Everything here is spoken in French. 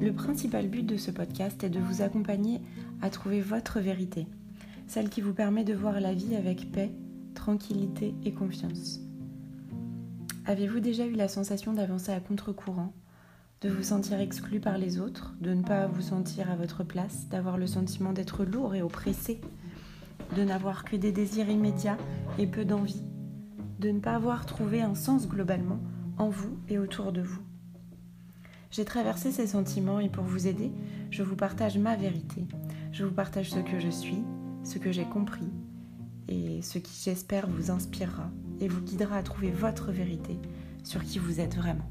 Le principal but de ce podcast est de vous accompagner à trouver votre vérité, celle qui vous permet de voir la vie avec paix, tranquillité et confiance. Avez-vous déjà eu la sensation d'avancer à contre-courant, de vous sentir exclu par les autres, de ne pas vous sentir à votre place, d'avoir le sentiment d'être lourd et oppressé, de n'avoir que des désirs immédiats et peu d'envie, de ne pas avoir trouvé un sens globalement en vous et autour de vous? J'ai traversé ces sentiments et pour vous aider, je vous partage ma vérité. Je vous partage ce que je suis, ce que j'ai compris et ce qui j'espère vous inspirera et vous guidera à trouver votre vérité sur qui vous êtes vraiment.